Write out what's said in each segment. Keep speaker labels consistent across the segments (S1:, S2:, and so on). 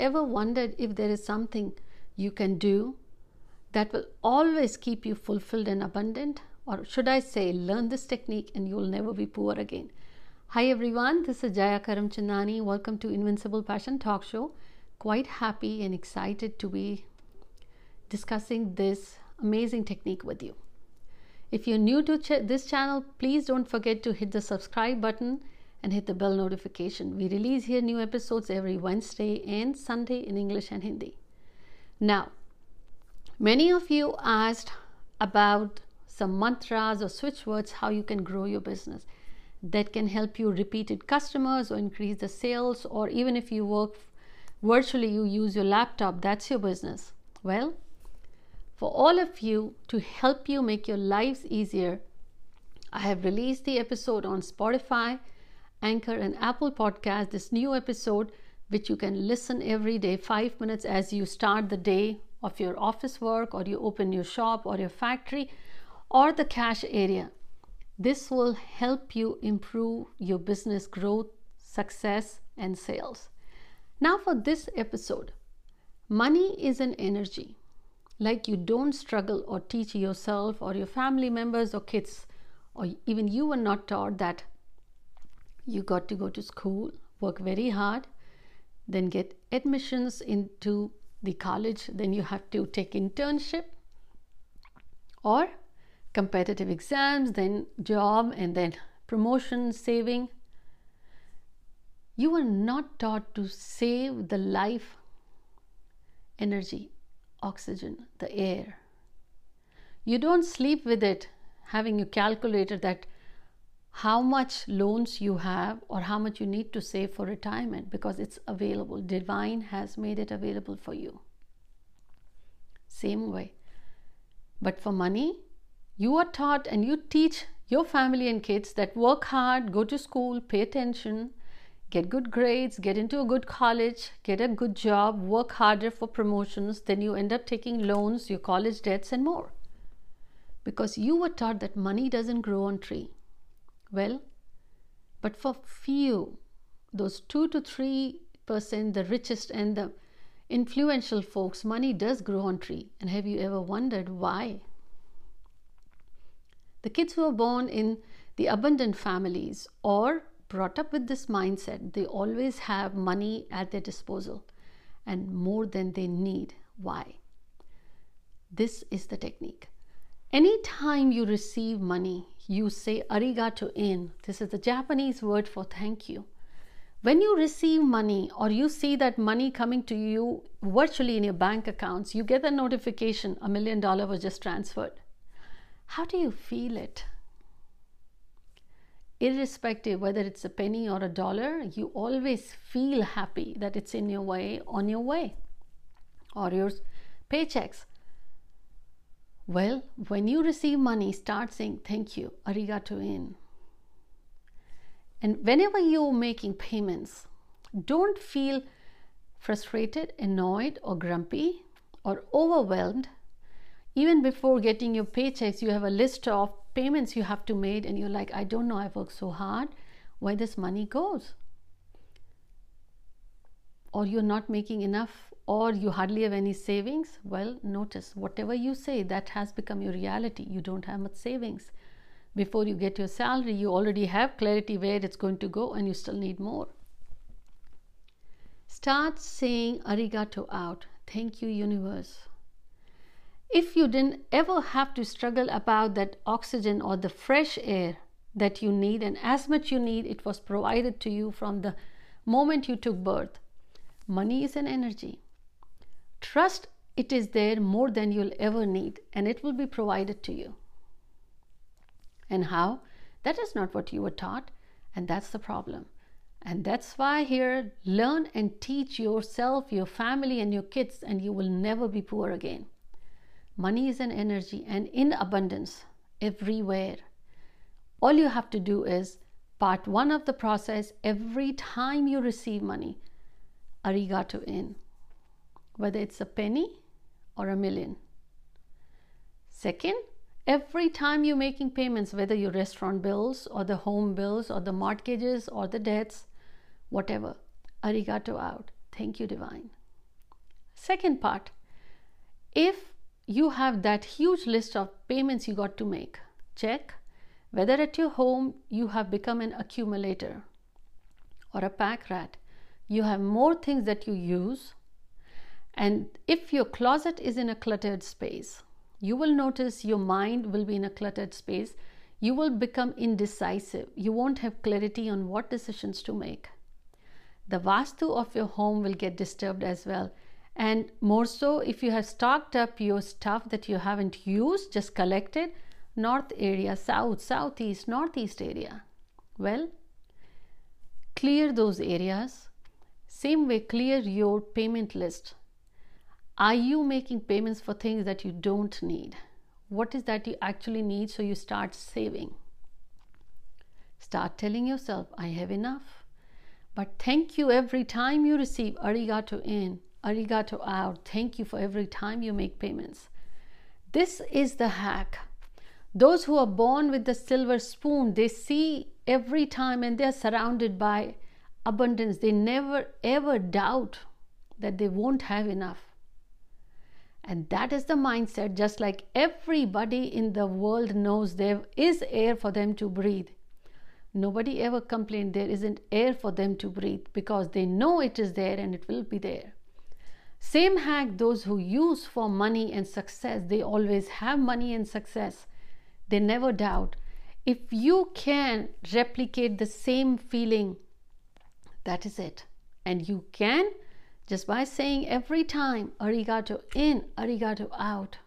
S1: ever wondered if there is something you can do that will always keep you fulfilled and abundant? Or should I say, learn this technique and you'll never be poor again. Hi everyone, this is Jaya Karamchandani. Welcome to Invincible Passion Talk Show. Quite happy and excited to be discussing this amazing technique with you. If you're new to ch- this channel, please don't forget to hit the subscribe button and hit the bell notification. We release here new episodes every Wednesday and Sunday in English and Hindi. Now, many of you asked about some mantras or switch words how you can grow your business that can help you repeated customers or increase the sales or even if you work virtually you use your laptop that's your business well for all of you to help you make your lives easier i have released the episode on spotify anchor and apple podcast this new episode which you can listen every day 5 minutes as you start the day of your office work or you open your shop or your factory or the cash area this will help you improve your business growth, success, and sales. Now, for this episode, money is an energy. Like you don't struggle or teach yourself or your family members or kids, or even you were not taught that you got to go to school, work very hard, then get admissions into the college, then you have to take internship, or competitive exams, then job, and then promotion, saving. You are not taught to save the life energy, oxygen, the air. You don't sleep with it having a calculator that how much loans you have or how much you need to save for retirement because it's available. Divine has made it available for you. Same way. But for money, you are taught and you teach your family and kids that work hard, go to school, pay attention, get good grades, get into a good college, get a good job, work harder for promotions, then you end up taking loans, your college debts, and more. Because you were taught that money doesn't grow on tree. Well, but for few, those two to three percent, the richest and the influential folks, money does grow on tree. And have you ever wondered why? The kids who are born in the abundant families or brought up with this mindset, they always have money at their disposal and more than they need. Why? This is the technique. Anytime you receive money, you say arigato in. This is the Japanese word for thank you. When you receive money or you see that money coming to you virtually in your bank accounts, you get a notification a million dollar was just transferred. How do you feel it? Irrespective whether it's a penny or a dollar, you always feel happy that it's in your way, on your way, or your paychecks. Well, when you receive money, start saying thank you, arigato in. And whenever you're making payments, don't feel frustrated, annoyed, or grumpy or overwhelmed. Even before getting your paychecks you have a list of payments you have to make and you're like i don't know i worked so hard. Where this money goes? Or you're not making enough or you hardly have any savings well notice whatever you say that has become your reality. You don't have much savings. Before you get your salary you already have clarity where it's going to go and you still need more. Start saying arigato out. Thank you universe. If you didn't ever have to struggle about that oxygen or the fresh air that you need and as much you need it was provided to you from the moment you took birth. Money is an energy trust it is there more than you'll ever need and it will be provided to you. And how? That is not what you were taught and that's the problem. And that's why here learn and teach yourself your family and your kids and you will never be poor again. Money is an energy and in abundance everywhere. All you have to do is part one of the process. Every time you receive money, arigato in, whether it's a penny or a million. Second, every time you're making payments, whether your restaurant bills or the home bills or the mortgages or the debts, whatever, arigato out. Thank you, Divine. Second part, if you have that huge list of payments you got to make, check whether at your home you have become an accumulator or a pack rat. You have more things that you use. And if your closet is in a cluttered space, you will notice your mind will be in a cluttered space. You will become indecisive. You won't have clarity on what decisions to make. The vastu of your home will get disturbed as well. And more so, if you have stocked up your stuff that you haven't used, just collected, north area, south, southeast, northeast area. Well, clear those areas. Same way, clear your payment list. Are you making payments for things that you don't need? What is that you actually need so you start saving? Start telling yourself, I have enough. But thank you every time you receive arigato in, arigato out. Thank you for every time you make payments. This is the hack. Those who are born with the silver spoon, they see every time and they're surrounded by abundance. They never ever doubt that they won't have enough. And that is the mindset, just like everybody in the world knows there is air for them to breathe. Nobody ever complained there isn't air for them to breathe because they know it is there and it will be there. Same hack those who use for money and success, they always have money and success. They never doubt. If you can replicate the same feeling, that is it. And you can just by saying every time arigato in, arigato out.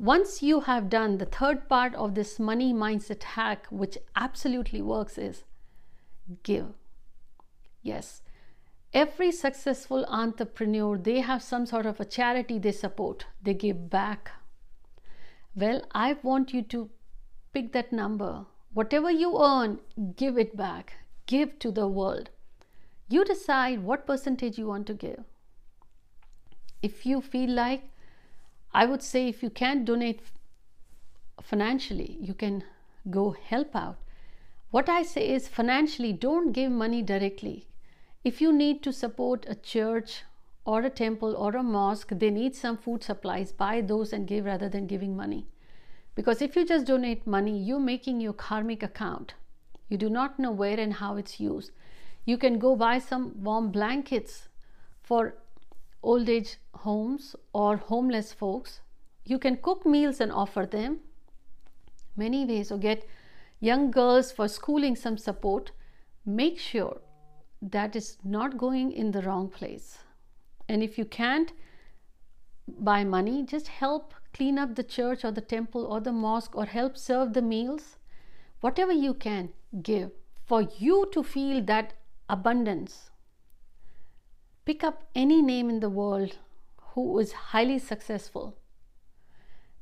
S1: Once you have done the third part of this money mindset hack, which absolutely works, is give. Yes, every successful entrepreneur they have some sort of a charity they support. They give back. Well i want you to pick that number. Whatever you earn give it back. Give to the world you decide what percentage you want to give. If you feel like, I would say, if you can't donate financially, you can go help out. What I say is financially, don't give money directly. If you need to support a church or a temple or a mosque, they need some food supplies, buy those and give rather than giving money. Because if you just donate money, you're making your karmic account. You do not know where and how it's used. You can go buy some warm blankets for old age homes or homeless folks. You can cook meals and offer them. Many ways, or get young girls for schooling some support. Make sure that is not going in the wrong place. And if you can't buy money, just help clean up the church or the temple or the mosque or help serve the meals. Whatever you can give for you to feel that abundance. Pick up any name in the world who is highly successful.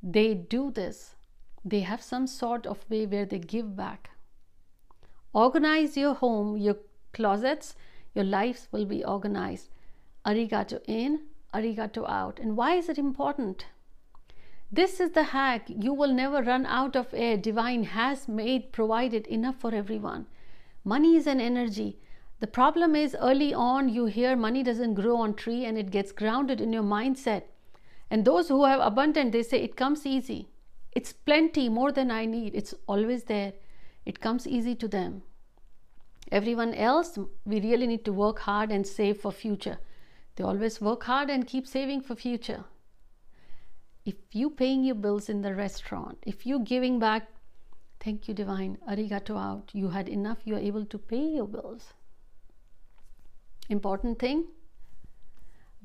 S1: They do this. They have some sort of way where they give back. Organize your home, your closets, your lives will be organized. Arigato in, arigato out. And why is it important? This is the hack. You will never run out of air. Divine has made, provided enough for everyone. Money is an energy. The problem is early on you hear money doesn't grow on tree and it gets grounded in your mindset. And those who have abundant, they say it comes easy. It's plenty more than I need. It's always there. It comes easy to them. Everyone else, we really need to work hard and save for future. They always work hard and keep saving for future. If you paying your bills in the restaurant, if you giving back, thank you divine, arigato out, you had enough, you are able to pay your bills important thing.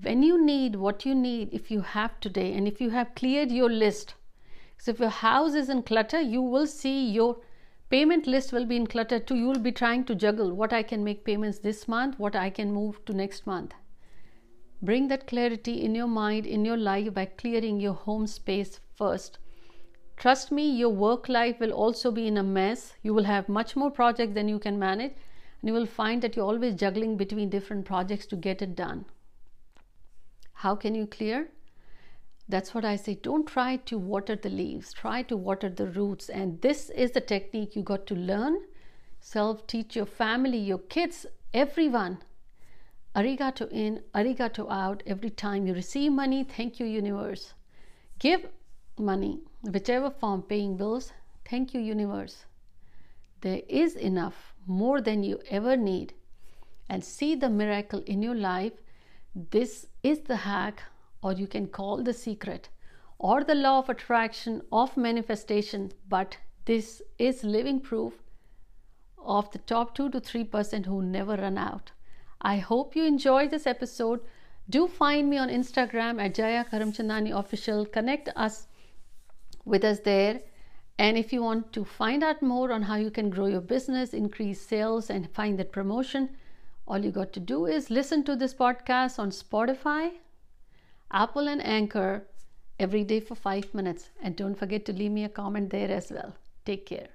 S1: When you need what you need if you have today and if you have cleared your list so if your house is in clutter you will see your payment list will be in clutter too. You will be trying to juggle what i can make payments this month what i can move to next month. Bring that clarity in your mind in your life by clearing your home space first. Trust me your work life will also be in a mess. You will have much more projects than you can manage and you will find that you're always juggling between different projects to get it done. How can you clear? That's what I say. Don't try to water the leaves, try to water the roots. And this is the technique you got to learn. Self teach your family, your kids, everyone. arigato in, arigato out every time you receive money. Thank you, universe. Give money, whichever form, paying bills. Thank you, universe. There is enough, more than you ever need. And see the miracle in your life. This is the hack, or you can call the secret, or the law of attraction, of manifestation. But this is living proof of the top 2 to 3% who never run out. I hope you enjoyed this episode. Do find me on Instagram at Jaya Karamchandani Official. Connect us with us there. And if you want to find out more on how you can grow your business, increase sales, and find that promotion, all you got to do is listen to this podcast on Spotify, Apple, and Anchor every day for five minutes. And don't forget to leave me a comment there as well. Take care.